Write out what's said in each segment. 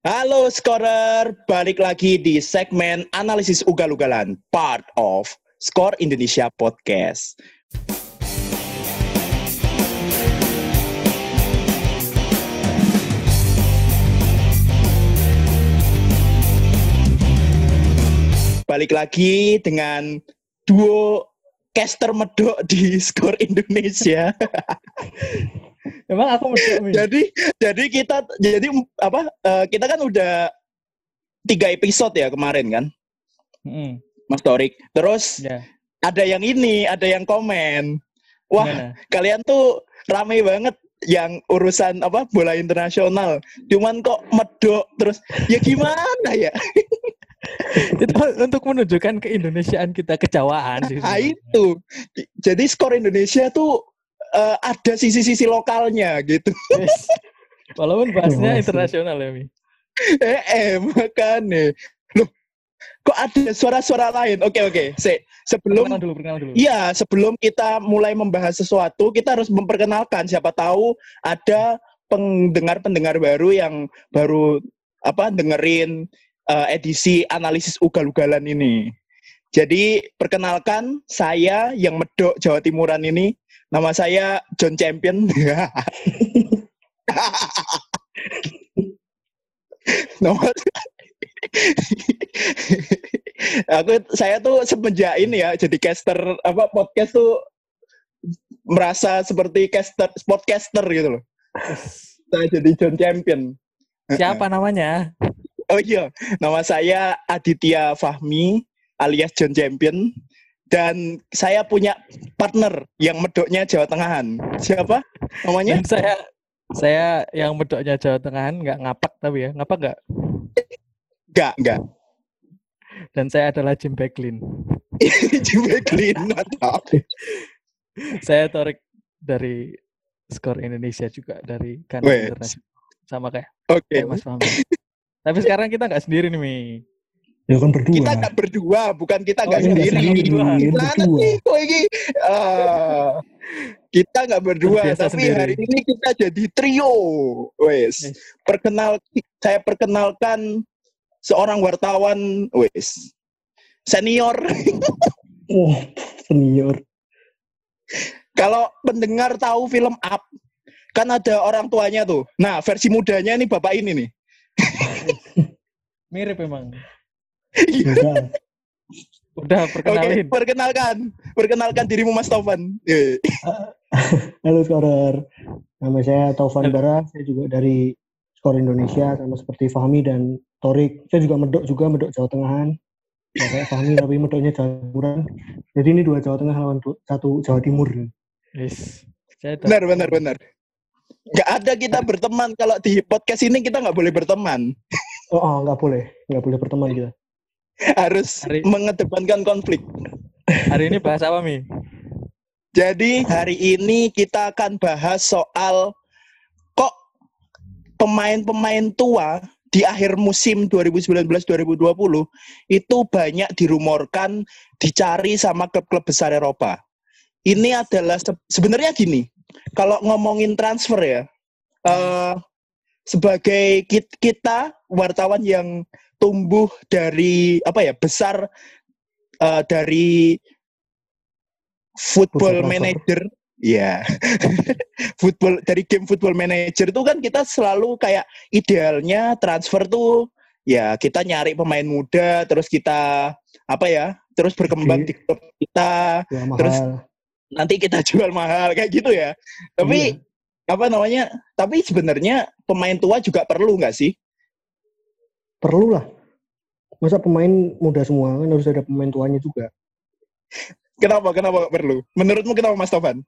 Halo scorer, balik lagi di segmen analisis ugal-ugalan, part of Skor Indonesia Podcast. Balik lagi dengan duo caster medok di Skor Indonesia. Emang aku jadi jadi kita jadi apa eh, kita kan udah tiga episode ya kemarin kan Mm-mm. Mas Torik terus Ya. ada yang ini ada yang komen wah Gimana? kalian tuh rame banget yang urusan apa bola internasional cuman kok medok terus ya gimana ya Itu untuk menunjukkan keindonesiaan kita kejawaan sih. nah itu jadi skor Indonesia tuh eh, ada sisi-sisi lokalnya gitu Yes. Walaupun bahasnya Masih. internasional ya Mi. eh, eh makanya loh kok ada suara-suara lain oke oke Se- sebelum Perkenalan dulu, perkenalan dulu. Iya, sebelum kita mulai membahas sesuatu, kita harus memperkenalkan. Siapa tahu ada pendengar-pendengar baru yang baru apa dengerin eh, edisi analisis ugal-ugalan ini. Jadi perkenalkan saya yang medok Jawa Timuran ini, nama saya John Champion. nama aku saya tuh semenjak ini ya jadi caster apa podcast tuh merasa seperti caster podcaster gitu loh. Saya jadi John Champion. Siapa namanya? oh iya nama saya Aditya Fahmi alias John Champion dan saya punya partner yang medoknya Jawa Tengahan siapa namanya Dan saya saya yang medoknya Jawa Tengahan nggak ngapak tapi ya, ngapak nggak? enggak enggak Dan saya adalah Jim Becklin. Jimmy Clean mantap. Saya Torik dari Skor Indonesia juga dari kanal internasional. Sama kayak, oke kayak Mas Fahmi. tapi sekarang kita nggak sendiri nih Mi. Ya kan berdua. kita nggak berdua bukan kita Oh, nggak iya, sendiri Berdua. sih kok ini Ah, kita nggak berdua Terbiasa tapi sendiri. hari ini kita jadi trio wes Yes. perkenal saya perkenalkan seorang wartawan wes senior Oh, senior. kalau pendengar tahu film Up kan ada orang tuanya tuh nah versi mudanya nih bapak ini nih Mirip emang. Beda. Udah Oke, perkenalin. perkenalkan perkenalkan dirimu Mas Taufan Eh, Halo Skorer. Nama saya Taufan. Bara. Saya juga dari Skor Indonesia sama seperti Fahmi dan Torik. Saya juga medok juga medok Jawa Tengahan. Ya kayak Fahmi tapi medoknya Jawa Timuran. Jadi ini dua Jawa Tengah lawan satu Jawa Timur. Yes. Saya tahu. benar benar benar nggak ada kita berteman kalau di podcast ini kita nggak boleh berteman Oh, oh nggak boleh, nggak boleh berteman kita. harus Hari- mengedepankan konflik. Hari ini bahas apa Mi? Jadi hari ini kita akan bahas soal kok pemain-pemain tua di akhir musim 2019-2020 itu banyak dirumorkan dicari sama klub-klub besar Eropa. Ini adalah se- sebenarnya gini, kalau ngomongin transfer ya, eh, sebagai kit- kita wartawan yang tumbuh dari apa ya besar eh, dari football manager ya football dari game football manager itu kan kita selalu kayak idealnya transfer tuh ya kita nyari pemain muda terus kita apa ya terus berkembang di Gede. klub kita mahal. Terus- nanti kita jual mahal kayak gitu ya tapi Iya. Apa namanya tapi sebenarnya pemain tua juga perlu nggak sih perlu lah. Masa pemain muda semua kan harus ada pemain tuanya juga. kenapa kenapa perlu menurutmu kenapa Mas Tovan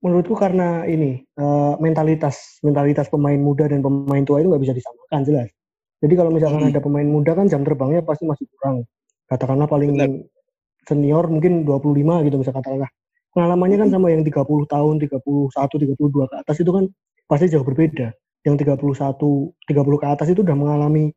menurutku karena ini eh, mentalitas mentalitas pemain muda dan pemain tua itu nggak bisa disamakan jelas. Jadi kalau misalkan Hmm. ada pemain muda kan jam terbangnya pasti masih kurang. Katakanlah paling Benar. senior mungkin 25 gitu misalkan katakanlah. Pengalamannya kan sama yang 30 tahun, 31, 32 ke atas itu kan pasti jauh berbeda. Yang 31, 30 ke atas itu udah mengalami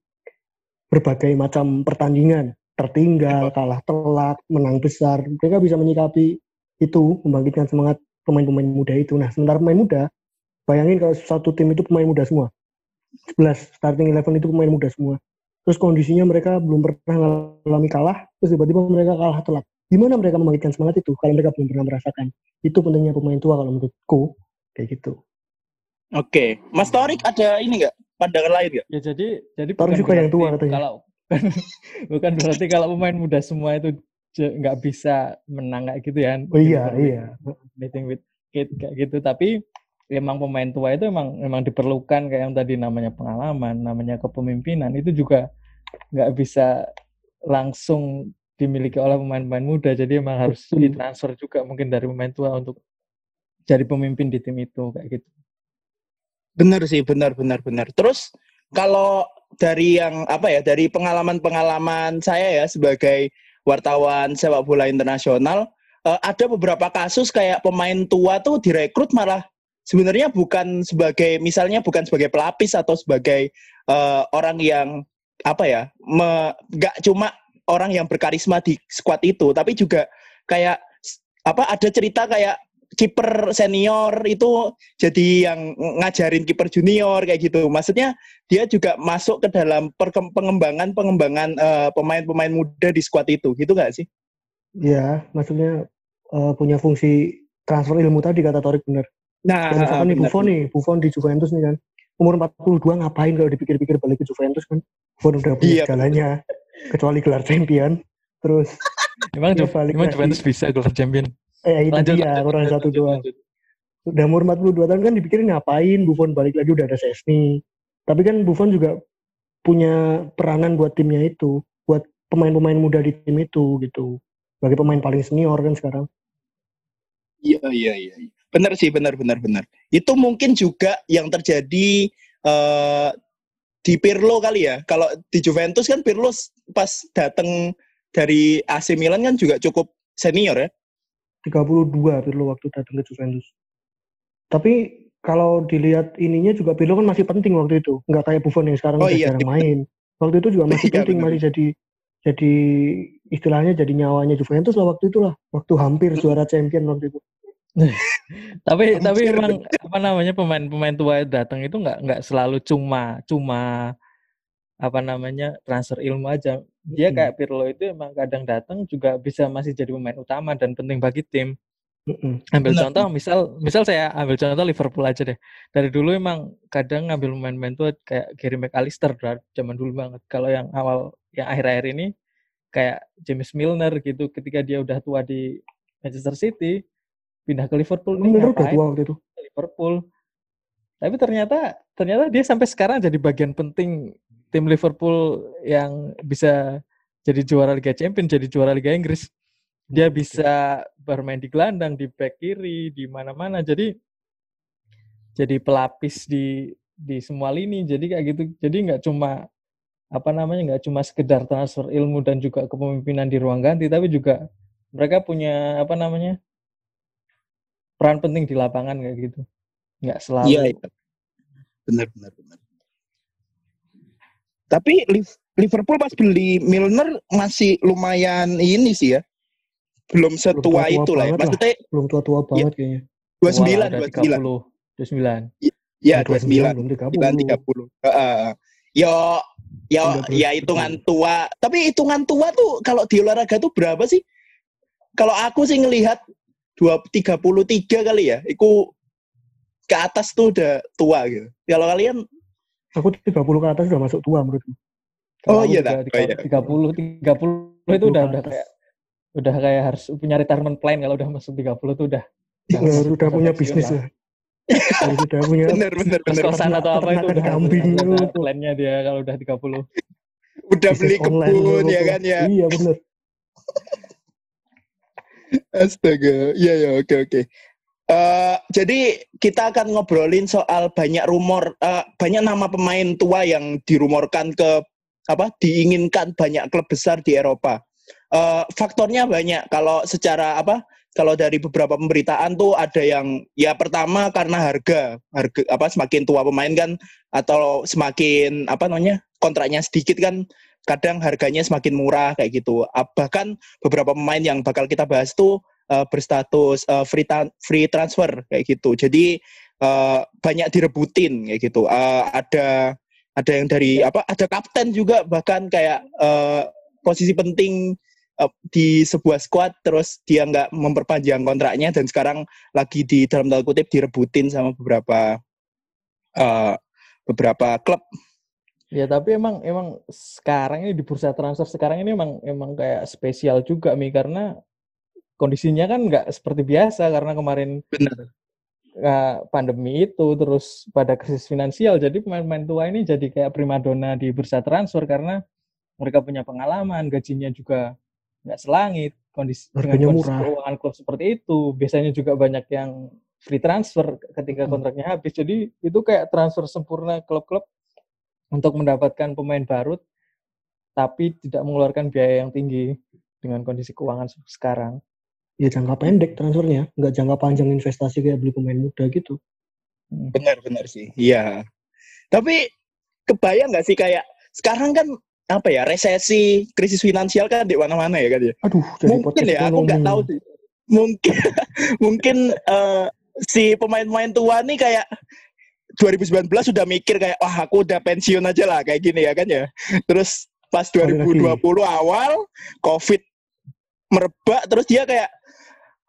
berbagai macam pertandingan, tertinggal, kalah telak, menang besar. Mereka bisa menyikapi itu, membangkitkan semangat pemain-pemain muda itu. Nah, sementara pemain muda, bayangin kalau satu tim itu pemain muda semua. 11 starting 11 itu pemain muda semua. Terus kondisinya mereka belum pernah mengalami kalah, terus tiba-tiba mereka kalah telak. Gimana mereka membangkitkan semangat itu kalau mereka belum pernah merasakan? Itu pentingnya pemain tua kalau menurutku kayak gitu. Oke, Mas Torik ada ini nggak pandangan lain nggak? Ya jadi jadi bukan juga yang tua katanya. Kalau bukan berarti kalau pemain muda semua itu nggak bisa menang kayak gitu ya. Oh iya, iya. Meeting with kid kayak gitu tapi emang pemain tua itu emang emang diperlukan kayak yang tadi namanya pengalaman, namanya kepemimpinan itu juga nggak bisa langsung dimiliki oleh pemain-pemain muda. Jadi emang harus ditransfer juga mungkin dari pemain tua untuk jadi pemimpin di tim itu kayak gitu. Benar sih, benar, benar, benar. Terus kalau dari yang apa ya, dari pengalaman-pengalaman saya ya sebagai wartawan sepak bola internasional, eh, ada beberapa kasus kayak pemain tua tuh direkrut malah sebenarnya bukan sebagai misalnya bukan sebagai pelapis atau sebagai eh, orang yang apa ya, me- nggak cuma orang yang berkarisma di squad itu, tapi juga kayak apa ada cerita kayak kiper senior itu jadi yang ngajarin kiper junior kayak gitu. Maksudnya dia juga masuk ke dalam pengembangan pengembangan eh, pemain-pemain muda di squad itu, gitu nggak sih? Iya, maksudnya eh, punya fungsi transfer ilmu tadi kata Torik bener. Nah, Kayak misalkan nih. Buffon nih, Buffon di Juventus nih kan. Umur 42 ngapain kalau dipikir-pikir balik ke Juventus kan. Buffon udah punya Iya, segalanya. Kecuali gelar champion. Terus, Emang, Dia Ju- balik emang. Juventus bisa gelar champion? eh itu Lanjut, dia, lanjut, kurang lanjut, satu doang. lanjut. Udah umur 42 tahun kan dipikirin ngapain, Buffon balik lagi udah ada Sesni. Tapi kan Buffon juga punya peranan buat timnya itu. Buat pemain-pemain muda di tim itu gitu. Sebagai pemain paling senior kan sekarang. Iya, iya, iya. iya. Benar sih, benar, benar, benar. Itu mungkin juga yang terjadi eh, di Pirlo kali ya. Kalau di Juventus kan Pirlo pas datang dari AC Milan kan juga cukup senior ya. 32 Pirlo waktu datang ke Juventus. Tapi kalau dilihat ininya juga Pirlo kan masih penting waktu itu. Nggak kayak Buffon yang sekarang Oh udah iya, jarang main. Waktu itu juga masih Iya, penting, benar. masih jadi jadi istilahnya jadi nyawanya Juventus lah waktu itu lah. Waktu hampir juara champion waktu itu. Tapi tapi emang apa namanya pemain-pemain tua datang itu nggak nggak selalu cuma cuma apa namanya transfer ilmu aja. Dia kayak Pirlo itu emang kadang datang juga bisa masih jadi pemain utama dan penting bagi tim. Ambil Benar. contoh misal misal saya ambil contoh Liverpool aja deh. Dari dulu emang kadang ngambil pemain-pemain tua kayak Gary McAllister zaman dulu banget. Kalau yang awal yang akhir-akhir ini kayak James Milner gitu ketika dia udah tua di Manchester City pindah ke Liverpool ini Milner udah ngapain tua waktu itu. ke Liverpool. Tapi ternyata ternyata dia sampai sekarang jadi bagian penting tim Liverpool yang bisa jadi juara Liga Champions, jadi juara Liga Inggris. Dia bisa bermain di gelandang, di back kiri, di mana-mana. Jadi jadi pelapis di di semua lini. Jadi kayak gitu. Jadi nggak cuma apa namanya nggak cuma sekedar transfer ilmu dan juga kepemimpinan di ruang ganti, tapi juga mereka punya apa namanya peran penting di lapangan kayak gitu. Nggak selalu. Iya, iya. Benar, benar, benar. Tapi Liv- Liverpool pas beli Milner masih lumayan ini sih ya. Belum setua tua-tua itu lah ya. banget lah. Maksudnya Belum tua-tua banget kayaknya. 29, Wah, udah 29. 30, 29. Ya, 29. 29 belum 9 30. 30. Heeh. Yo yo belum ya hitungan tua. Tapi hitungan tua tuh kalau di olahraga tuh berapa sih? Kalau aku sih ngelihat 2 33 kali ya. Itu ke atas tuh udah tua gitu. Kalau kalian Aku 30 ke atas udah masuk tua menurutku. Oh, iya, dah. Oh, iya. 30, 30 itu 30 udah ke udah atas. kayak udah kayak harus punya retirement plan kalau udah masuk 30 tuh udah Ya, harus udah masa punya bisnis lah. Harus udah punya bener bener bener Kos-kosan atau apa itu udah kambing udah gitu. plannya dia kalau udah 30. udah beli bisnis kebun gitu. ya kan ya. Iya bener. Astaga. Iya ya oke oke. Eh, jadi kita akan ngobrolin soal banyak rumor, eh, banyak nama pemain tua yang dirumorkan ke apa diinginkan banyak klub besar di Eropa. Eh, faktornya banyak. Kalau secara apa? Kalau dari beberapa pemberitaan tuh ada yang ya pertama karena harga, harga apa semakin tua pemain kan atau semakin apa namanya kontraknya sedikit kan kadang harganya semakin murah kayak gitu. Ah, Bahkan beberapa pemain yang bakal kita bahas tuh eh, berstatus eh, free ta- free transfer kayak gitu. Jadi eh, banyak direbutin kayak gitu. Eh, ada ada yang dari apa ada kapten juga bahkan kayak eh, posisi penting di sebuah squad terus dia nggak memperpanjang kontraknya dan sekarang lagi di dalam tanda kutip direbutin sama beberapa eh, beberapa klub Ya tapi emang emang sekarang ini di bursa transfer sekarang ini emang emang kayak spesial juga mi karena kondisinya kan nggak seperti biasa karena kemarin benar uh, pandemi itu terus pada krisis finansial jadi pemain-pemain tua ini jadi kayak primadona di bursa transfer karena mereka punya pengalaman gajinya juga nggak selangit kondisi dengan Harganya kondisi murah. keuangan klub seperti itu biasanya juga banyak yang free transfer ketika Hmm. kontraknya habis jadi itu kayak transfer sempurna klub-klub untuk mendapatkan pemain baru tapi tidak mengeluarkan biaya yang tinggi dengan kondisi keuangan sekarang. Ya jangka pendek transfernya, nggak jangka panjang investasi kayak beli pemain muda gitu. benar benar sih. Iya. Tapi kebayang nggak sih kayak sekarang kan apa ya resesi krisis finansial kan di mana-mana ya kan ya? Aduh, jadi mungkin ya aku nggak tahu sih. Mungkin mungkin eh, si pemain-pemain tua nih kayak 2019 sudah mikir kayak wah aku udah pensiun aja lah kayak gini ya kan ya. Terus pas Balik 2020 awal covid merebak terus dia kayak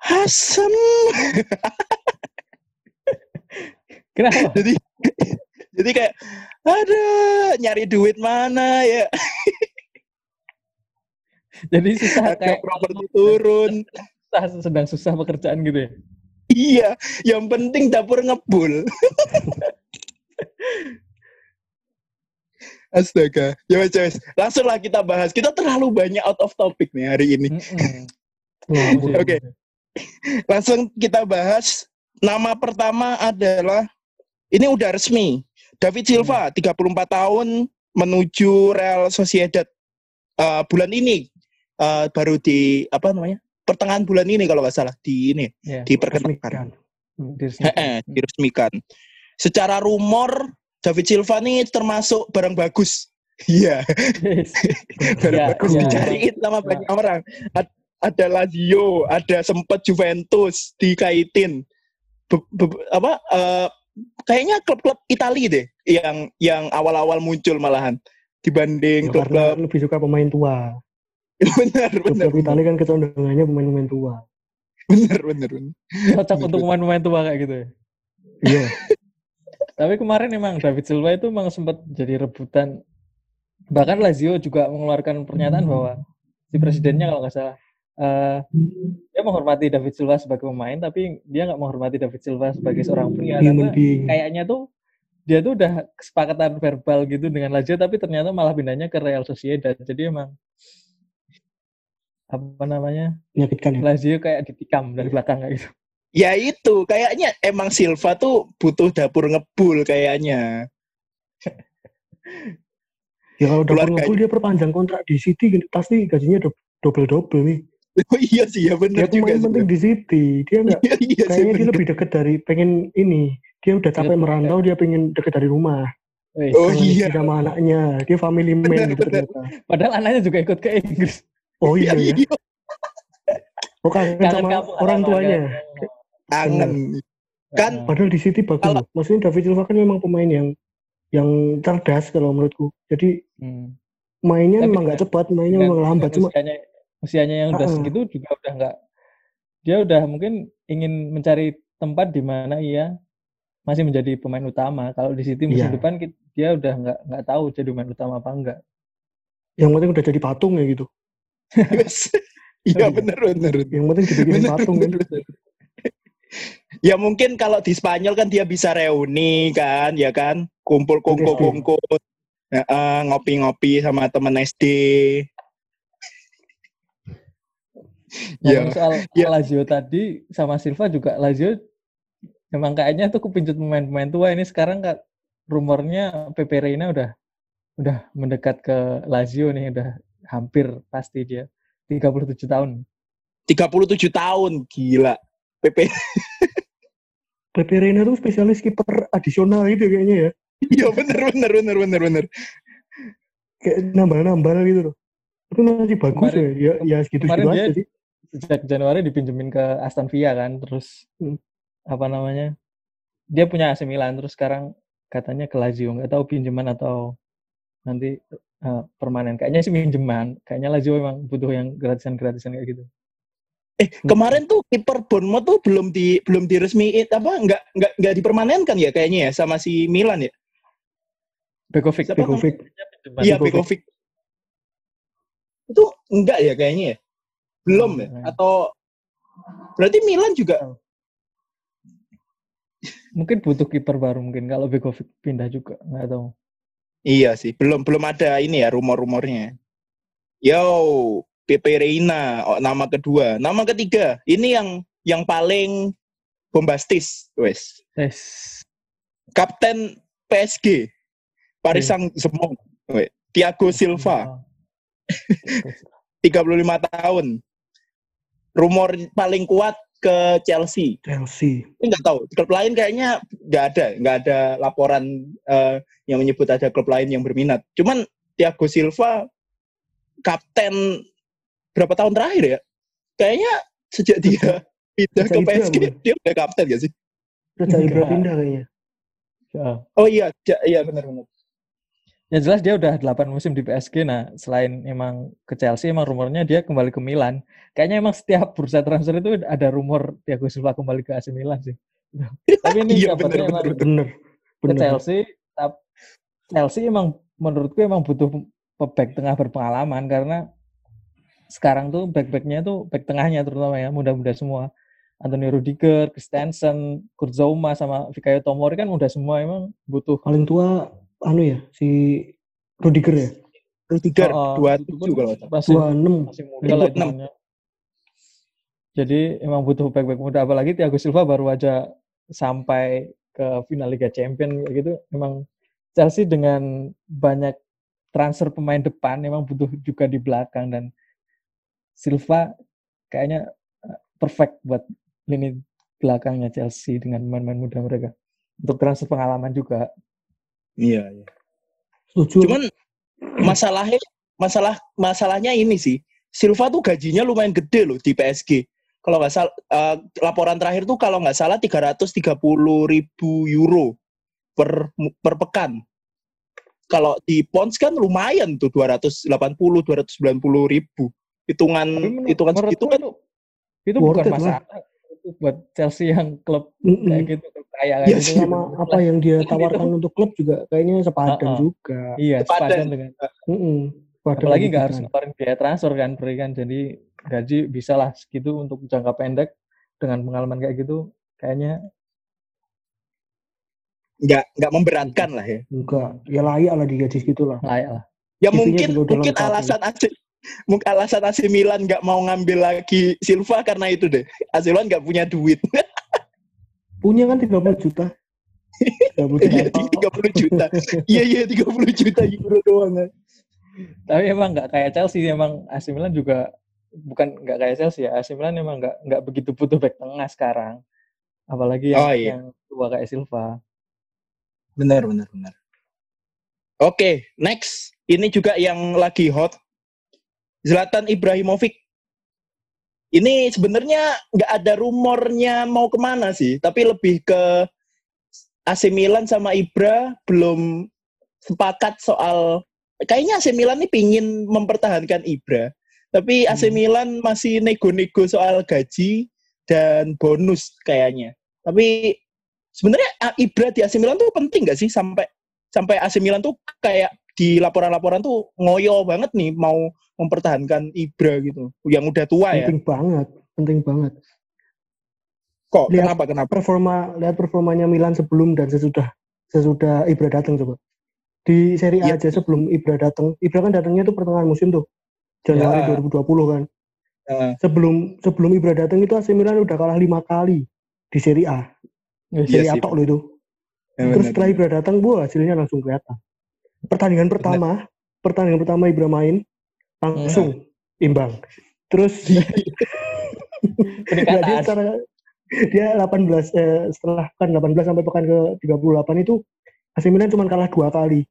asem. Kenapa? Jadi jadi kayak ada nyari duit mana ya? Jadi susah harga kayak properti turun. Susah sedang susah pekerjaan gitu ya iya yang penting dapur ngebul Astaga, ya wes, ya wes. langsung lah kita bahas. Kita terlalu banyak out of topic nih hari ini. Oke. Langsung kita bahas. Nama pertama adalah ini udah resmi. David Silva, 34 tahun menuju Real Sociedad Eh, bulan ini eh, baru di apa namanya? Pertengahan bulan ini kalau nggak salah di ini Iya. diperkenalkan. resmikan. Diresmikan. Secara rumor David Silva nih termasuk barang bagus. Iya, barang Ya, bagus ya. dicariin sama banyak orang. Ad- ada Lazio, ada sempat Juventus dikaitin. Be- be- apa? eh, kayaknya klub-klub Italia deh yang yang awal-awal muncul malahan dibanding Ya, karena klub-klub lebih suka pemain tua. benar benar Klub Italia kan kecenderungannya pemain-pemain tua. benar benar. Cocok untuk pemain-pemain tua kayak gitu ya. Iya. Tapi kemarin emang David Silva itu emang sempat jadi rebutan. Bahkan Lazio juga mengeluarkan pernyataan bahwa si presidennya kalau nggak salah eh, dia menghormati David Silva sebagai pemain, tapi dia nggak menghormati David Silva sebagai seorang pria. Human Karena kayaknya tuh dia tuh udah kesepakatan verbal gitu dengan Lazio, tapi ternyata malah pindahnya ke Real Sociedad. Jadi emang apa namanya Menyakitkan ya. Lazio kayak ditikam dari belakang kayak gitu. Ya itu, kayaknya emang Silva tuh butuh dapur ngebul kayaknya. Ya kalau dapur Keluarga ngebul dia perpanjang kontrak di City pasti gajinya double-double nih. Oh iya sih, ya benar Dia juga sih. penting di City. Dia nggak Iya, iya sih, kayaknya dia bener. lebih deket dari pengen ini. Dia udah capek Deket- merantau, dia pengen deket dari rumah. Oh Kangen iya. sama anaknya. Dia family man Bener, gitu bener. ternyata. Padahal anaknya juga ikut ke Inggris. Oh iya ya. Iya, Oh kangen Kangen sama orang tuanya. kan. kangen. Kan Nah, Padahal di City bagus Kalau-. Maksudnya David Silva kan memang pemain yang yang cerdas kalau menurutku. Jadi hmm. mainnya Tapi memang nggak cepat, mainnya memang lambat. Cuma usianya, usianya yang udah Ah, ah. segitu juga udah nggak dia udah mungkin ingin mencari tempat di mana ia masih menjadi pemain utama. Kalau di City musim Iya. depan dia udah nggak nggak tahu jadi pemain utama apa enggak. yang penting udah jadi patung ya gitu. Iya bener bener. Yang penting dibikin Bener, patung kan. bener. Ya mungkin kalau di Spanyol kan dia bisa reuni kan, ya kan, kumpul kumpul kumpul, ngopi-ngopi sama temen SD. Ngomong Ya, soal ya. Lazio tadi sama Silva juga Lazio memang kayaknya tuh kepincut pemain-pemain tua ini sekarang kan rumornya Pepe Reina udah udah mendekat ke Lazio nih udah hampir pasti dia 37 tahun. 37 tahun, gila. PP. Pepe Reina tuh spesialis kiper adisional gitu kayaknya ya. Iya bener bener bener bener bener. Kayak nambal-nambal gitu loh. Tapi masih bagus Kemarin- ya. Ya, ya segitu-segitu kemarin aja sih. Sejak Januari dipinjemin ke Aston Villa kan, terus Hmm. apa namanya? Dia punya AC Milan terus sekarang katanya ke Lazio nggak tahu pinjaman atau nanti uh, permanen kayaknya sih pinjaman kayaknya Lazio memang butuh yang gratisan-gratisan kayak gitu Eh kemarin tuh kiper Bournemouth tuh belum di belum diresmiin apa nggak nggak nggak dipermanenkan ya kayaknya ya sama si Milan ya. Begovic Siapa. Iya Begovic. Begovic. Itu enggak ya kayaknya ya. Belum ya Hmm. atau berarti Milan juga mungkin butuh kiper baru mungkin kalau Begovic pindah juga nggak tahu Iya sih, belum belum ada ini ya rumor-rumornya. Yo, Pepe Reina, oh, nama kedua, nama ketiga. Ini yang yang paling bombastis, wes. Yes. Kapten PSG, Paris Hmm. Saint-Germain, wes. Thiago Silva, 35 tahun. Rumor paling kuat ke Chelsea. Chelsea. Ini nggak tahu. Klub lain kayaknya nggak ada, nggak ada laporan eh, yang menyebut ada klub lain yang berminat. Cuman Thiago Silva kapten berapa tahun terakhir ya? Kayaknya sejak dia pindah ke Ibra, PSG dia udah kapten gak sih? Sejak Ibra pindah kayaknya. Ya. Oh iya, ja- iya benar-benar. Ya jelas dia udah 8 musim di PSG. Nah, selain emang ke Chelsea, emang rumornya dia kembali ke Milan. Kayaknya emang setiap bursa transfer itu ada rumor Thiago Silva kembali ke AC Milan sih. Tapi ini Iya, bener, emang bener, Bener. ke. Chelsea. Chelsea emang menurutku emang butuh back tengah berpengalaman karena sekarang tuh back-backnya tuh back tengahnya terutama ya muda-muda semua. Anthony Rudiger, Christensen, Kurt Zouma sama Fikayo Tomori kan udah semua emang butuh Paling tua anu ya si Rudiger ya. Rudiger Oh, dua itu pun tujuh kalau nggak salah. masih 26. masih muda lah 26. hitungannya. Jadi emang butuh back-back muda apalagi Thiago Silva baru aja sampai ke final Liga Champion kayak gitu. Emang Chelsea dengan banyak transfer pemain depan emang butuh juga di belakang dan Silva kayaknya eh, perfect buat lini belakangnya Chelsea dengan pemain-pemain muda mereka. Untuk transfer pengalaman juga. Iya, iya. Setuju. Cuman masalahnya masalah masalahnya ini sih. Silva tuh gajinya lumayan gede loh di PSG. Kalau nggak salah eh, laporan terakhir tuh kalau nggak salah 330 ribu euro per per pekan. Kalau di Pons kan lumayan tuh 280 290 ribu. Hitungan hitungan segitu kan itu, itu bukan it lah. Buat Chelsea yang klub Mm-mm. kayak gitu kaya kayak Iya gitu sama bener apa yang dia Itu- tawarkan untuk klub juga kayaknya sepadan Uh-uh. juga. iya sepadan. sepadan dengan Mm-mm. Sepadan apalagi gitu nggak harus ngeluarin biaya transfer kan Beri kan jadi gaji bisa lah segitu untuk jangka pendek dengan pengalaman kayak gitu kayaknya nggak nggak memberatkan lah ya. Enggak, ya layak lah digaji segitu lah. layak lah Ya CV-nya mungkin mungkin alasan AC mungkin alasan AC Milan nggak mau ngambil lagi Silva karena itu deh. AC Milan nggak punya duit. Punya kan 30 juta. 30 juta. Iya, 30 juta. Iya, iya 30 juta euro doang. kan. tapi emang nggak kayak Chelsea emang AC Milan juga bukan nggak kayak Chelsea ya AC Milan emang nggak nggak begitu butuh back tengah sekarang apalagi yang, Oh, iya. yang tua kayak Silva Benar, benar, benar. Oke, next. Ini juga yang lagi hot. Zlatan Ibrahimovic. Ini sebenarnya nggak ada rumornya mau ke mana sih, tapi lebih ke AC Milan sama Ibra belum sepakat soal kayaknya AC Milan ini pingin mempertahankan Ibra, tapi AC Hmm. Milan masih nego-nego soal gaji dan bonus kayaknya. Tapi sebenarnya Ibra di AC Milan tuh penting nggak sih sampai sampai AC Milan tuh kayak di laporan-laporan tuh ngoyo banget nih mau mempertahankan Ibra gitu, yang udah tua ya. Penting banget, penting banget. Kok Lihat kenapa kenapa? Performa lihat performanya Milan sebelum dan sesudah sesudah Ibra datang coba. Di Serie A Iya. aja sebelum Ibra datang, Ibra kan datangnya tuh pertengahan musim tuh. Januari Ya. 2020 kan. Heeh. Sebelum sebelum Ibra datang itu AC Milan udah kalah lima kali di Serie A. Iya Serie A sih. tok loh itu. Ya, Terus setelah. Ibra datang, bu hasilnya langsung kelihatan. Pertandingan pertama, pertandingan pertama Ibra main langsung imbang. Terus Nggak, dia peningkatan secara dia 18 eh, setelah kan 18 sampai pekan ke 38 itu AC Milan cuma kalah dua kali.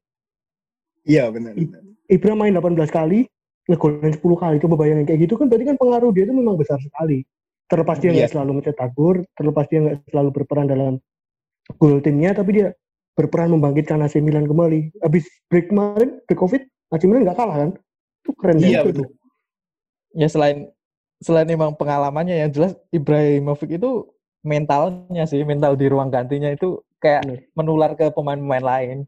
Iya benar. benar. Ibra main 18 kali, ngegolin 10 kali. Coba bayangin kayak gitu kan berarti kan pengaruh dia itu memang besar sekali. Terlepas dia nggak Iya. selalu mencetak gol, terlepas dia nggak selalu berperan dalam gol timnya, tapi dia berperan membangkitkan AC Milan kembali. Habis break kemarin, break COVID, AC Milan nggak kalah kan? Itu keren Iya, banget betul. itu. Ya selain selain emang pengalamannya yang jelas Ibrahimovic itu mentalnya sih, mental di ruang gantinya itu kayak Bener. menular ke pemain-pemain lain.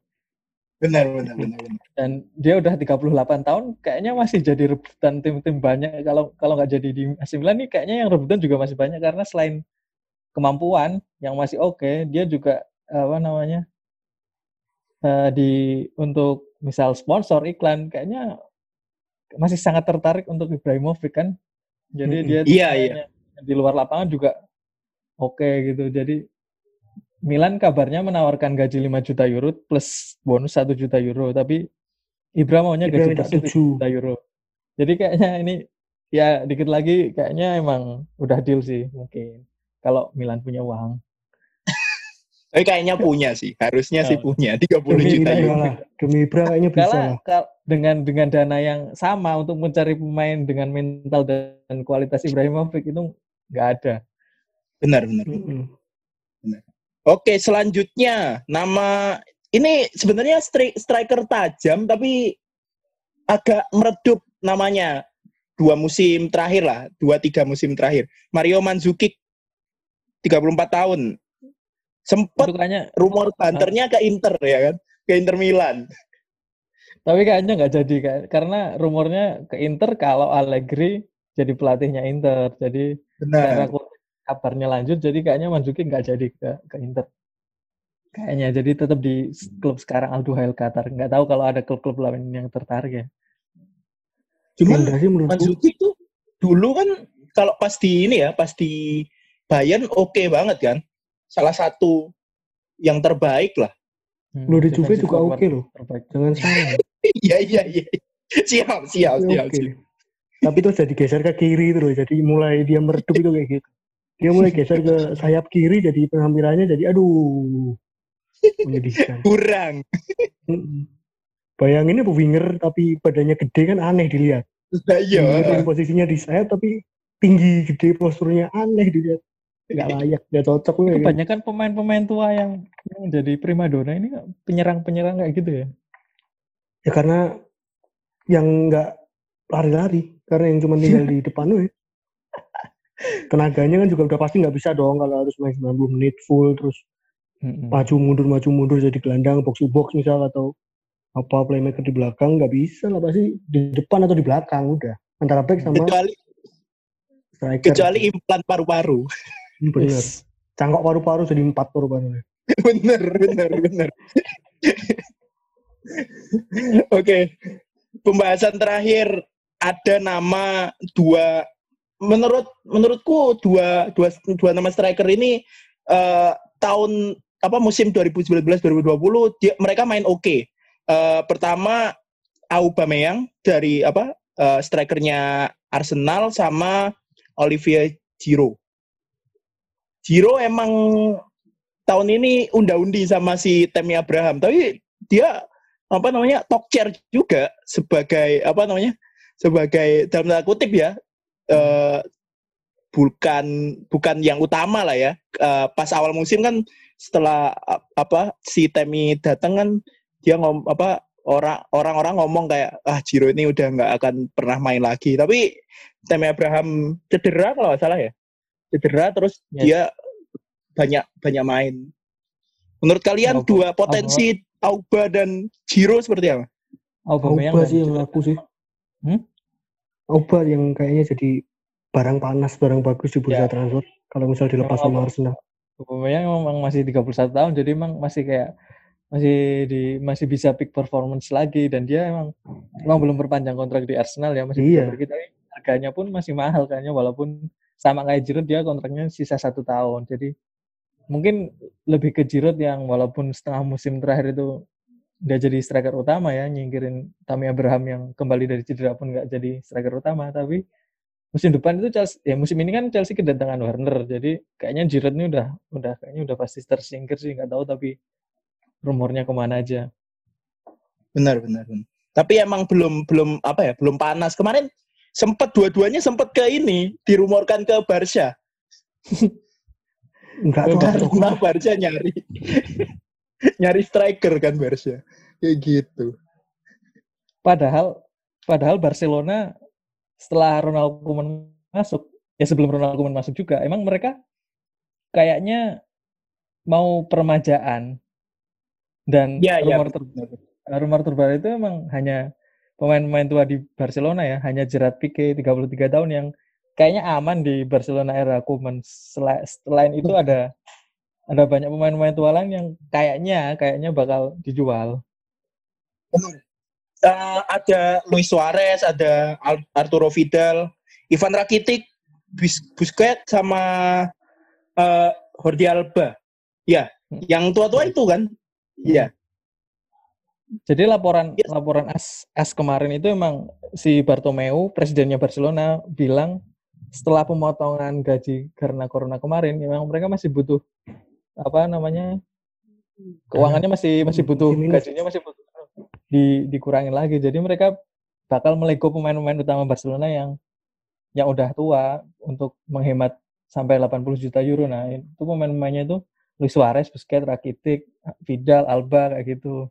Benar, benar, benar, benar. Dan dia udah 38 tahun kayaknya masih jadi rebutan tim-tim banyak. Kalau kalau nggak jadi di AC Milan nih kayaknya yang rebutan juga masih banyak karena selain kemampuan yang masih oke, dia juga apa namanya? Eh, di untuk misal sponsor iklan kayaknya masih sangat tertarik untuk Ibrahimovic kan. Jadi Mm-mm. dia Iya, mainnya di luar lapangan juga oke gitu. Jadi Milan kabarnya menawarkan gaji 5 juta euro plus bonus 1 juta euro, tapi Ibra maunya Ibra gaji minta bersih 7 7. juta euro. Jadi kayaknya ini ya dikit lagi kayaknya emang udah deal sih mungkin. Kalau Milan punya uang. Tapi kayaknya punya sih, harusnya sih Oh. punya 30 Demi juta euro. Demi Ibra kayaknya bisa Kalau lah. kal- dengan dengan dana yang sama untuk mencari pemain dengan mental dan kualitas Ibrahimovic itu nggak ada. Benar, benar. Mm-mm. Oke, selanjutnya nama ini sebenarnya stri- striker tajam tapi agak meredup namanya dua musim terakhir lah, dua tiga musim terakhir. Mario Mandzukic 34 tahun. Sempat kayaknya rumor banternya ke Inter ya kan, ke Inter Milan. Tapi kayaknya nggak jadi kan, karena rumornya ke Inter kalau Allegri jadi pelatihnya Inter. Jadi karena Benar. kok kabarnya lanjut, jadi kayaknya Mandzukic nggak jadi ke, ke Inter. Kayaknya jadi tetap di klub sekarang Al Duhail Qatar. Nggak tahu kalau ada klub-klub lain yang tertarik ya. Cuman Mandzukic tuh dulu kan kalau pas di ini ya, pas di Bayern oke banget kan. Salah satu yang terbaik lah. Hmm, Lo di Juve juga oke loh. terbaik. Jangan salah. Iya iya iya. Siap siap siap. siap. Tapi terus jadi geser ke kiri terus. Jadi mulai dia meredup itu kayak gitu. Dia mulai geser ke sayap kiri jadi penampilannya jadi aduh menyedihkan. Kurang. Mm-mm. Bayangin apa winger tapi badannya gede kan aneh dilihat. Nah, iya. Posisinya di sayap tapi tinggi gede posturnya aneh dilihat. Nggak layak, nggak cocok. kayak gitu. Kebanyakan pemain-pemain tua yang, yang jadi primadona ini penyerang-penyerang kayak gitu ya. Ya karena yang nggak lari-lari, karena yang cuma tinggal di depan ya. Tenaganya kan juga udah pasti nggak bisa dong kalau harus main 90 menit full terus Mm-mm. maju mundur maju mundur jadi gelandang box to box misal atau apa playmaker di belakang nggak bisa lah pasti di depan atau di belakang udah antara back sama Kecuali striker. kecuali implan paru-paru. Bener. Cangkok paru-paru jadi empat paru-paru. bener bener bener. Oke. Pembahasan terakhir ada nama dua menurut menurutku dua dua dua nama striker ini eh, tahun apa musim 2019 2020 dia, mereka main oke. Eh, pertama Aubameyang dari apa eh, strikernya Arsenal sama Olivier Giroud. Giroud emang tahun ini unda-undi sama si Temi Abraham, tapi dia apa namanya talk chair juga sebagai apa namanya sebagai dalam tanda kutip ya eh, bukan bukan yang utama lah ya. Eh, pas awal musim kan setelah apa si Temi datang kan dia ngom apa orang orang-orang ngomong kayak ah Jiro ini udah nggak akan pernah main lagi. Tapi Temi Abraham cedera kalau salah ya cedera terus Yes. dia banyak banyak main menurut kalian Auba- dua potensi Auba dan Jiro seperti apa Aubameyang Auba dan sih yang Giroud. aku sih. Hmm? Auba yang kayaknya jadi barang panas, barang bagus di bursa Ya. transfer. Kalau misal dilepas Memang sama Auba- Arsenal. Aubameyang memang masih 31 tahun jadi emang masih kayak masih di masih bisa peak performance lagi dan dia emang emang belum perpanjang kontrak di Arsenal ya masih bisa Iya. pergi tapi harganya pun masih mahal kayaknya walaupun sama kayak Giroud dia kontraknya sisa satu tahun. Jadi mungkin lebih ke Giroud yang walaupun setengah musim terakhir itu dia jadi striker utama ya nyingkirin Tammy Abraham yang kembali dari cedera pun nggak jadi striker utama. Tapi musim depan itu Chelsea ya musim ini kan Chelsea kedatangan Werner. Jadi kayaknya Giroud ini udah udah kayaknya udah pasti tersingkir sih nggak tahu tapi rumornya ke mana aja. Benar benar benar. tapi emang belum belum apa ya belum panas. Kemarin sempat dua-duanya sempat ke ini dirumorkan ke Barca Enggak cocok. karena Barca nyari Nyari striker kan Barca. Kayak gitu. Padahal padahal Barcelona setelah Ronald Koeman masuk, ya sebelum Ronald Koeman masuk juga, emang mereka kayaknya mau permajaan dan Ya, ya, rumor terbaru rumor terbaru itu emang hanya pemain-pemain tua di Barcelona ya, hanya Gerard Pique 33 tahun yang kayaknya aman di Barcelona era Koeman. Sela- Selain itu ada ada banyak pemain-pemain tua lain yang kayaknya kayaknya bakal dijual. Eh, ada Luis Suarez, ada Arturo Vidal, Ivan Rakitic, Bus Busquets sama eh, Jordi Alba. Ya, Hmm. yang tua-tua itu kan? Iya. Jadi laporan Yes. laporan AS, AS kemarin itu emang si Bartomeu, presidennya Barcelona, bilang setelah pemotongan gaji karena corona kemarin, memang mereka masih butuh apa namanya keuangannya masih masih butuh Masih minus. gajinya masih butuh di dikurangin lagi. Jadi mereka bakal melego pemain-pemain utama Barcelona yang yang udah tua untuk menghemat sampai 80 juta euro. Nah, itu pemain-pemainnya itu Luis Suarez, Busquets, Rakitic, Vidal, Alba kayak gitu.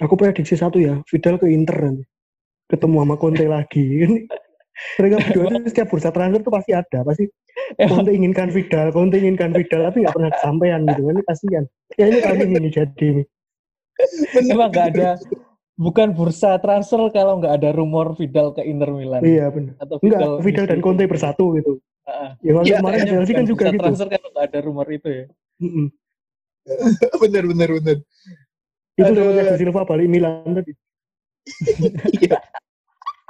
Aku prediksi satu ya, Vidal ke Inter nanti. Ketemu sama Conte lagi. Mereka berdua tuh setiap bursa transfer tuh pasti ada, pasti Conte inginkan Vidal, Conte inginkan Vidal, tapi nggak pernah kesampaian gitu. Ini kasihan. Ya ini kali ini jadi ini. Emang nggak ada, bukan bursa transfer kalau nggak ada rumor Vidal ke Inter Milan. Iya benar. Atau Enggak, Vidal dan Conte bersatu gitu. Heeh. Yang waktu Iya, kemarin Chelsea kan juga bursa gitu. transfer kalau nggak ada rumor itu ya. Mm-mm. bener, bener, bener. Itu sama Thiago Silva balik Milan tadi. Iya.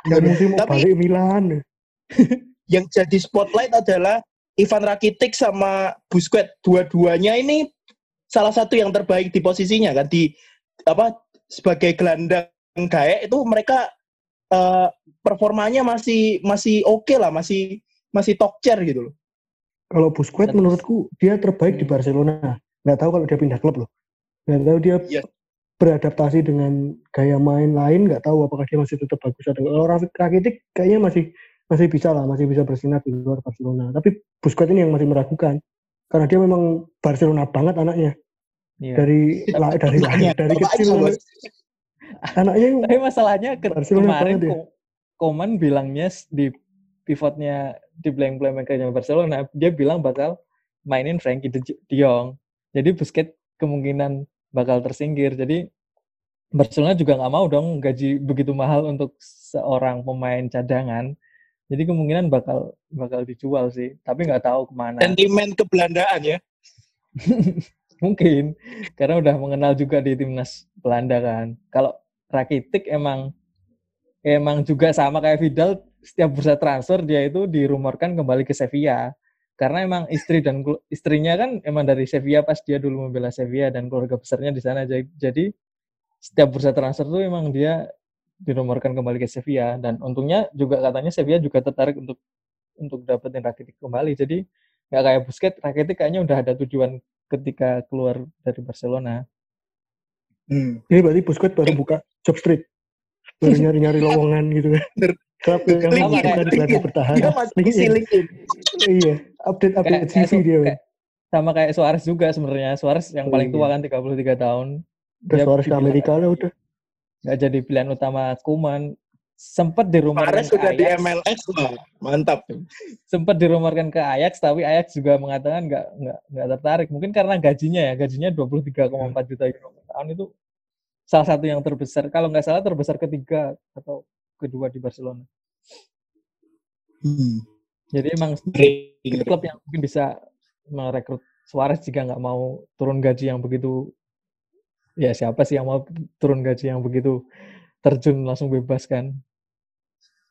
Musim mau balik Milan. Yang jadi spotlight adalah Ivan Rakitic sama Busquets. Dua-duanya ini salah satu yang terbaik di posisinya kan di apa sebagai gelandang gaek itu mereka eh, performanya masih masih oke lah, masih masih top chair gitu loh. Kalau Busquets Dan- menurutku dia terbaik di. Barcelona. Nggak tahu kalau dia pindah klub loh. Nggak tahu dia Iya. Beradaptasi dengan gaya main lain. Nggak tahu apakah dia masih tetap bagus atau kalau Rafik Rakitic kayaknya masih masih bisa lah, masih bisa bersinar di luar Barcelona. Tapi Busquets ini yang masih meragukan karena dia memang Barcelona banget anaknya Iya. dari la- dari lahir dari kecil Bos. anaknya Tapi masalahnya ke- Barcelona kemarin banget ya. Bilangnya di pivotnya di blank playmakernya Barcelona, dia bilang bakal mainin Frankie de Jong. Jadi Busquets kemungkinan bakal tersingkir. Jadi Barcelona juga nggak mau dong gaji begitu mahal untuk seorang pemain cadangan. Jadi kemungkinan bakal bakal dijual sih, tapi nggak tahu ke mana. Sentimen kebelandaan ya. Mungkin karena udah mengenal juga di timnas Belanda kan. Kalau Rakitic emang emang juga sama kayak Vidal setiap bursa transfer dia itu dirumorkan kembali ke Sevilla. Karena emang istri dan istrinya kan emang dari Sevilla pas dia dulu membela Sevilla dan keluarga besarnya di sana. Jadi, jadi setiap bursa transfer tuh emang dia dirumorkan kembali ke Sevilla dan untungnya juga katanya Sevilla juga tertarik untuk untuk dapetin Rakitic kembali. Jadi nggak kayak Busquets, Rakitic kayaknya udah ada tujuan ketika keluar dari Barcelona. Hmm. ini berarti Busquets baru buka job street baru nyari-nyari lowongan gitu kan Klub yang kayak- gelandang bertahan Dia masih LinkedIn. isi LinkedIn. iya update update Kayak- CV dia kayak- sama kayak Suarez juga sebenarnya. Suarez yang paling iya. tua kan 33 tahun. udah Dia Suarez ke Amerika lah udah nggak jadi pilihan utama Kuman. Sempat dirumorkan ke sudah di MLS lah. Mantap. sempat dirumorkan ke Ajax, tapi Ajax juga mengatakan nggak nggak nggak tertarik. Mungkin karena gajinya ya, gajinya 23,4 juta euro per tahun itu salah satu yang terbesar. Kalau nggak salah terbesar ketiga atau kedua di Barcelona. Hmm. Jadi emang klub yang mungkin bisa merekrut Suarez jika nggak mau turun gaji yang begitu ya siapa sih yang mau turun gaji yang begitu terjun langsung bebas kan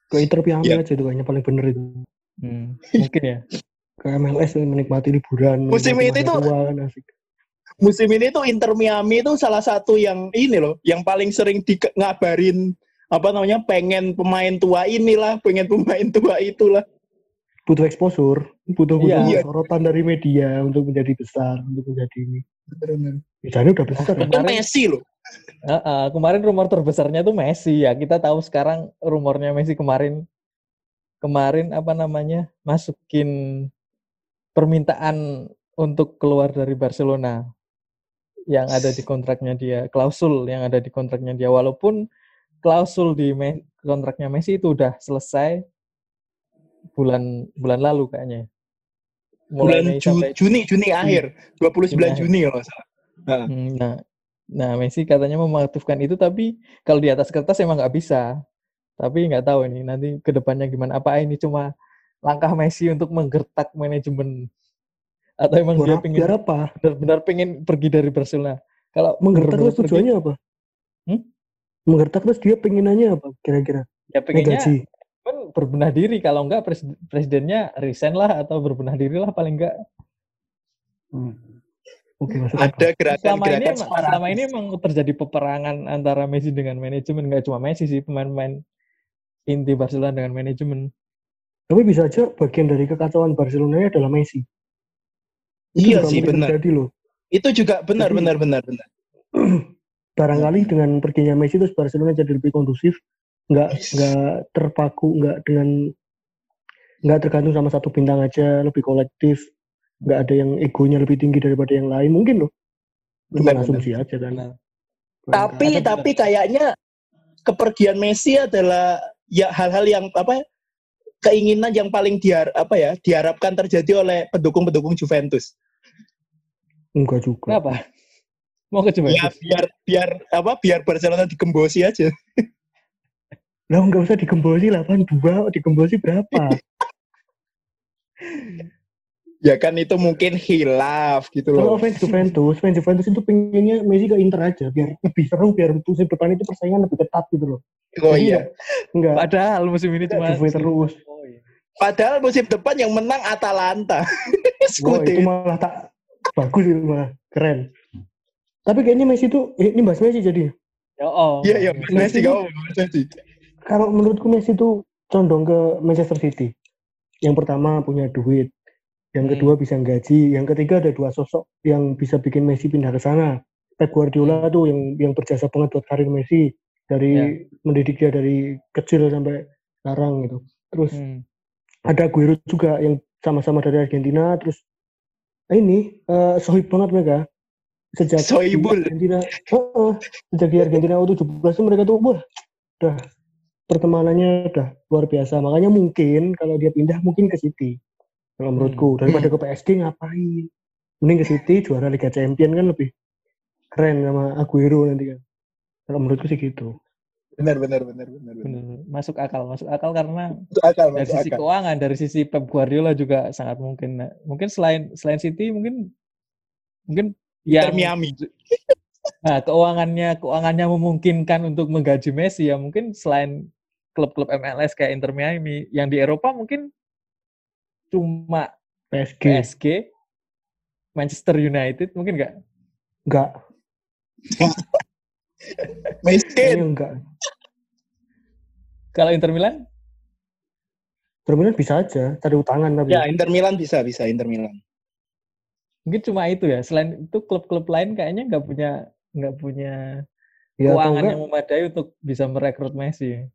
ke Inter Miami Iya. aja itu kayaknya paling bener itu Hmm, mungkin ya ke MLS menikmati liburan Musim menikmati ini tua, kan asik Musim ini tuh Inter Miami itu salah satu yang ini loh, yang paling sering di ngabarin apa namanya pengen pemain tua inilah, pengen pemain tua itulah. butuh exposure butuh butuh Iya. sorotan dari media untuk menjadi besar untuk menjadi ini Misalnya udah besar Itu Kemarin- Messi loh. Heeh, kemarin rumor terbesarnya tuh Messi ya kita tahu sekarang rumornya Messi kemarin kemarin apa namanya masukin permintaan untuk keluar dari Barcelona yang ada di kontraknya dia, klausul yang ada di kontraknya dia. Walaupun klausul di Me- kontraknya Messi itu udah selesai bulan bulan lalu kayaknya. bulan Mei Ju- sampai Juni Juni akhir 29 Juni. Juni kalau salah. Hmm, Nah, nah Messi katanya mematuhkan itu, tapi kalau di atas kertas emang nggak bisa. Tapi nggak tahu ini nanti ke depannya gimana. Apa ini cuma langkah Messi untuk menggertak manajemen atau emang dia pengen apa? benar-benar pengen pergi dari Barcelona? Kalau Menggertak tujuannya apa? Hmm? Menggertak terus dia pengenannya apa kira-kira? ya pengennya gaji. kan berbenah diri. Kalau enggak pres- presidennya resign lah atau berbenah diri lah paling enggak. Hmm. Oke, akal. Ada Selama ini gerakan-gerakan emang, selama separatis. ini emang terjadi peperangan antara Messi dengan manajemen, nggak cuma Messi sih pemain-pemain inti Barcelona dengan manajemen. Tapi bisa aja bagian dari kekacauan Barcelona adalah Messi. Itu Iya sih benar. terjadi loh. Itu juga benar Jadi- benar benar benar. Barangkali dengan perginya Messi terus Barcelona jadi lebih kondusif, nggak nggak terpaku, nggak dengan nggak tergantung sama satu bintang aja, lebih kolektif, nggak ada yang egonya lebih tinggi daripada yang lain. Mungkin loh. Cuma Benar, asumsi aja kan. Tapi Ada- tapi kayaknya kepergian Messi adalah ya hal-hal yang apa keinginan yang paling diar apa ya diharapkan terjadi oleh pendukung-pendukung Juventus. enggak juga. Kenapa? Mau ke Ya Juventus? biar biar apa biar Barcelona digembosi aja. Lah nggak usah digembosi 82, digembosi berapa? Ya kan itu mungkin hilaf gitu Kalau loh. fans Juventus, fans Juventus itu pengennya Messi ke Inter aja biar lebih seru, biar musim depan itu persaingan lebih ketat gitu loh. Oh Jadi iya. Enggak, Padahal musim ini enggak cuma Juve terus. Oh, iya. Padahal musim depan yang menang Atalanta. Wah, itu malah tak bagus itu malah keren. Tapi kayaknya Messi itu eh, ini bahas Messi jadi. Ya, oh. Iya iya Messi Messi kau Messi. Kalau menurutku Messi itu condong ke Manchester City. Yang pertama punya duit, yang Hmm. kedua bisa gaji, yang ketiga ada dua sosok yang bisa bikin Messi pindah ke sana. Pep Guardiola tuh yang yang berjasa banget buat karir Messi dari Ya. mendidik dia dari kecil sampai sekarang gitu. Terus Hmm. ada Aguero juga yang sama-sama dari Argentina terus nah ini eh sohib banget mereka sejak di Sohibul. Argentina Heeh, sejak di Argentina U17 tuh mereka tuh wah udah pertemanannya udah luar biasa makanya mungkin kalau dia pindah mungkin ke City kalau menurutku daripada ke PSG ngapain mending ke City juara Liga Champion kan lebih keren sama Aguero nanti kan kalau menurutku sih gitu Benar benar benar benar. benar. Bener. Masuk akal, masuk akal karena Masuk akal dari masuk sisi akal. keuangan, dari sisi Pep Guardiola juga sangat mungkin. Nah, mungkin selain selain City mungkin mungkin yang Miami. nah, keuangannya keuangannya memungkinkan untuk menggaji Messi ya mungkin selain klub-klub MLS kayak Inter Miami yang di Eropa mungkin cuma PSG PSG, Manchester United mungkin nggak? enggak Messi. enggak Kalau Inter Milan? Terminal bisa aja cari utangan tapi Ya Inter Milan bisa bisa Inter Milan. Mungkin cuma itu ya. Selain itu klub-klub lain kayaknya nggak punya nggak punya ya keuangan yang memadai untuk bisa merekrut Messi.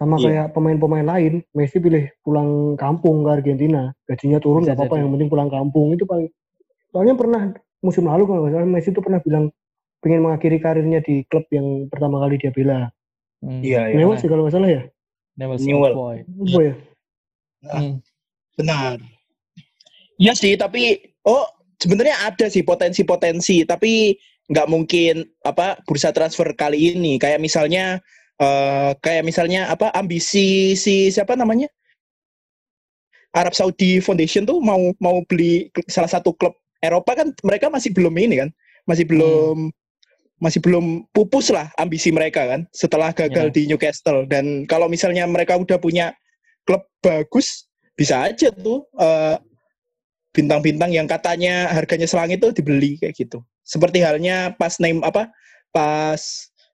sama Iya. kayak pemain-pemain lain Messi pilih pulang kampung ke Argentina gajinya turun nggak apa-apa yang penting pulang kampung itu paling soalnya pernah musim lalu kalau nggak salah Messi itu pernah bilang pengen mengakhiri karirnya di klub yang pertama kali dia bela Hmm. Iya iya. Newell's sih kalau nggak salah ya Newell's Newell. Boy. ya Hmm. Benar. Iya sih, tapi oh sebenarnya ada sih potensi-potensi, tapi nggak mungkin apa bursa transfer kali ini. Kayak misalnya eh kayak misalnya apa ambisi si siapa namanya Arab Saudi Foundation tuh mau mau beli salah satu klub Eropa kan mereka masih belum ini kan, masih belum masih belum pupus lah ambisi mereka kan setelah gagal Ya. di Newcastle dan kalau misalnya mereka udah punya klub bagus bisa aja tuh eh, bintang-bintang yang katanya harganya selangit itu dibeli kayak gitu. Seperti halnya pas Neymar apa pas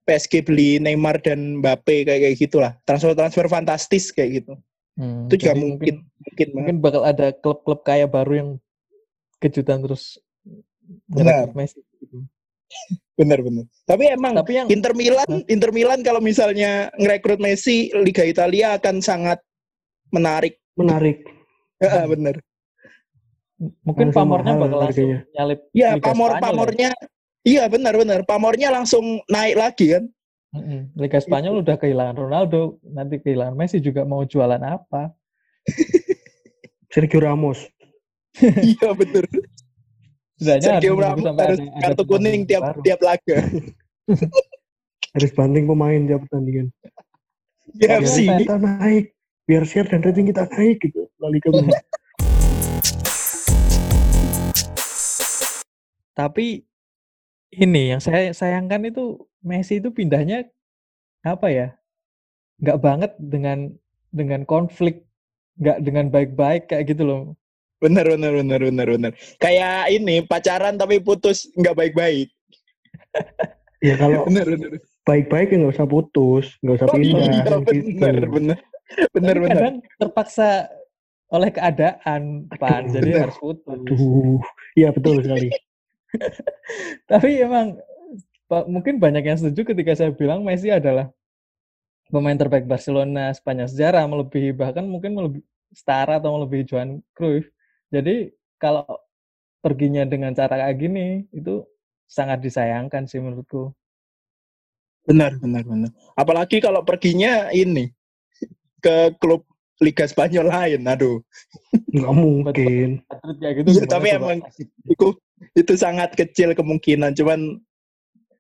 PSG beli Neymar dan Mbappe kayak kayak gitulah. Transfer-transfer fantastis kayak gitu. Hmm, Itu juga mungkin mungkin, mungkin bakal ada klub-klub kaya baru yang kejutan terus Benar. Messi. gitu. bener bener. Tapi emang Tapi yang Inter Milan, Inter Milan kalau misalnya ngerekrut Messi, Liga Italia akan sangat menarik. menarik Heeh, bener. Mungkin Langsung pamornya mahal bakal langsung harganya. nyalip Ya, Liga pamor Spanyol ya. pamornya Iya benar-benar. Pamornya langsung naik lagi kan. Liga Spanyol udah kehilangan Ronaldo, nanti kehilangan Messi juga mau jualan apa? Sergio Ramos. iya benar. Sergio Ramos harus ada- ada kartu kuning pemain tiap baru. tiap laga. Harus banding pemain tiap pertandingan. Biar Iya, sih. kita naik. Biar share dan rating kita naik gitu. La Tapi ini yang saya sayangkan itu Messi itu pindahnya apa ya? Nggak banget dengan dengan konflik, nggak dengan baik-baik kayak gitu loh. Benar benar benar benar benar. Kayak ini pacaran tapi putus nggak baik-baik. ya kalau Benar benar. baik-baik ya nggak usah putus, nggak usah Oh, pindah. iya gitu. benar benar. Benar Tapi benar. kadang terpaksa oleh keadaan pan, jadi Bener. harus putus. Aduh, iya betul sekali. Tapi emang mungkin banyak yang setuju ketika saya bilang Messi adalah pemain terbaik Barcelona sepanjang sejarah, melebihi bahkan mungkin melebihi setara atau melebihi Johan Cruyff. Jadi kalau perginya dengan cara kayak gini itu sangat disayangkan sih menurutku. Benar benar benar. Apalagi kalau perginya ini ke klub Liga Spanyol lain. Aduh. Nggak mungkin. Madrid kayak gitu gimana tapi coba? emang itu itu sangat kecil kemungkinan. Cuman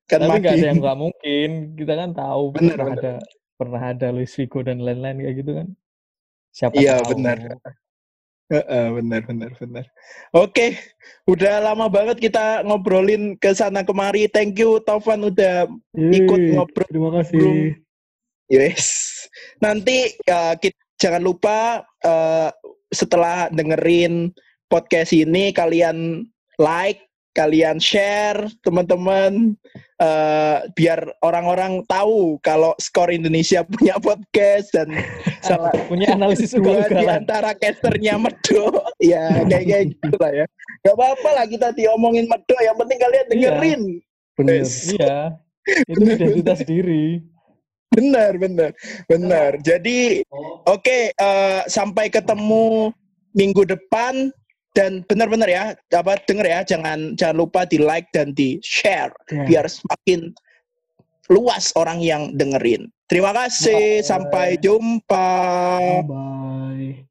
kan tapi nggak ada makin yang nggak mungkin. Kita kan tahu Bener, pernah bener. ada pernah ada Luis Figo dan lain-lain kayak gitu kan. Siapa Iya, tahu. bener. Heeh, benar benar benar. Oke, udah lama banget kita ngobrolin ke sana kemari. Thank you Taufan udah Ikut Yeay, ngobrol. Terima kasih. Yes. Nanti uh, kita, jangan lupa uh, setelah dengerin podcast ini kalian like, kalian share teman-teman uh, biar orang-orang tahu kalau skor Indonesia punya podcast dan salah Punya analisis dua di antara casternya Medo ya kayak kayak gitu lah ya gak apa-apa lah kita diomongin Medo yang penting kalian dengerin Bener. Yes. Iya. Itu identitas diri. Benar benar benar jadi oke eh, sampai ketemu minggu depan dan benar-benar ya apa denger ya jangan jangan lupa di like dan di share Ya. biar semakin luas orang yang dengerin terima kasih Bye. sampai jumpa Bye.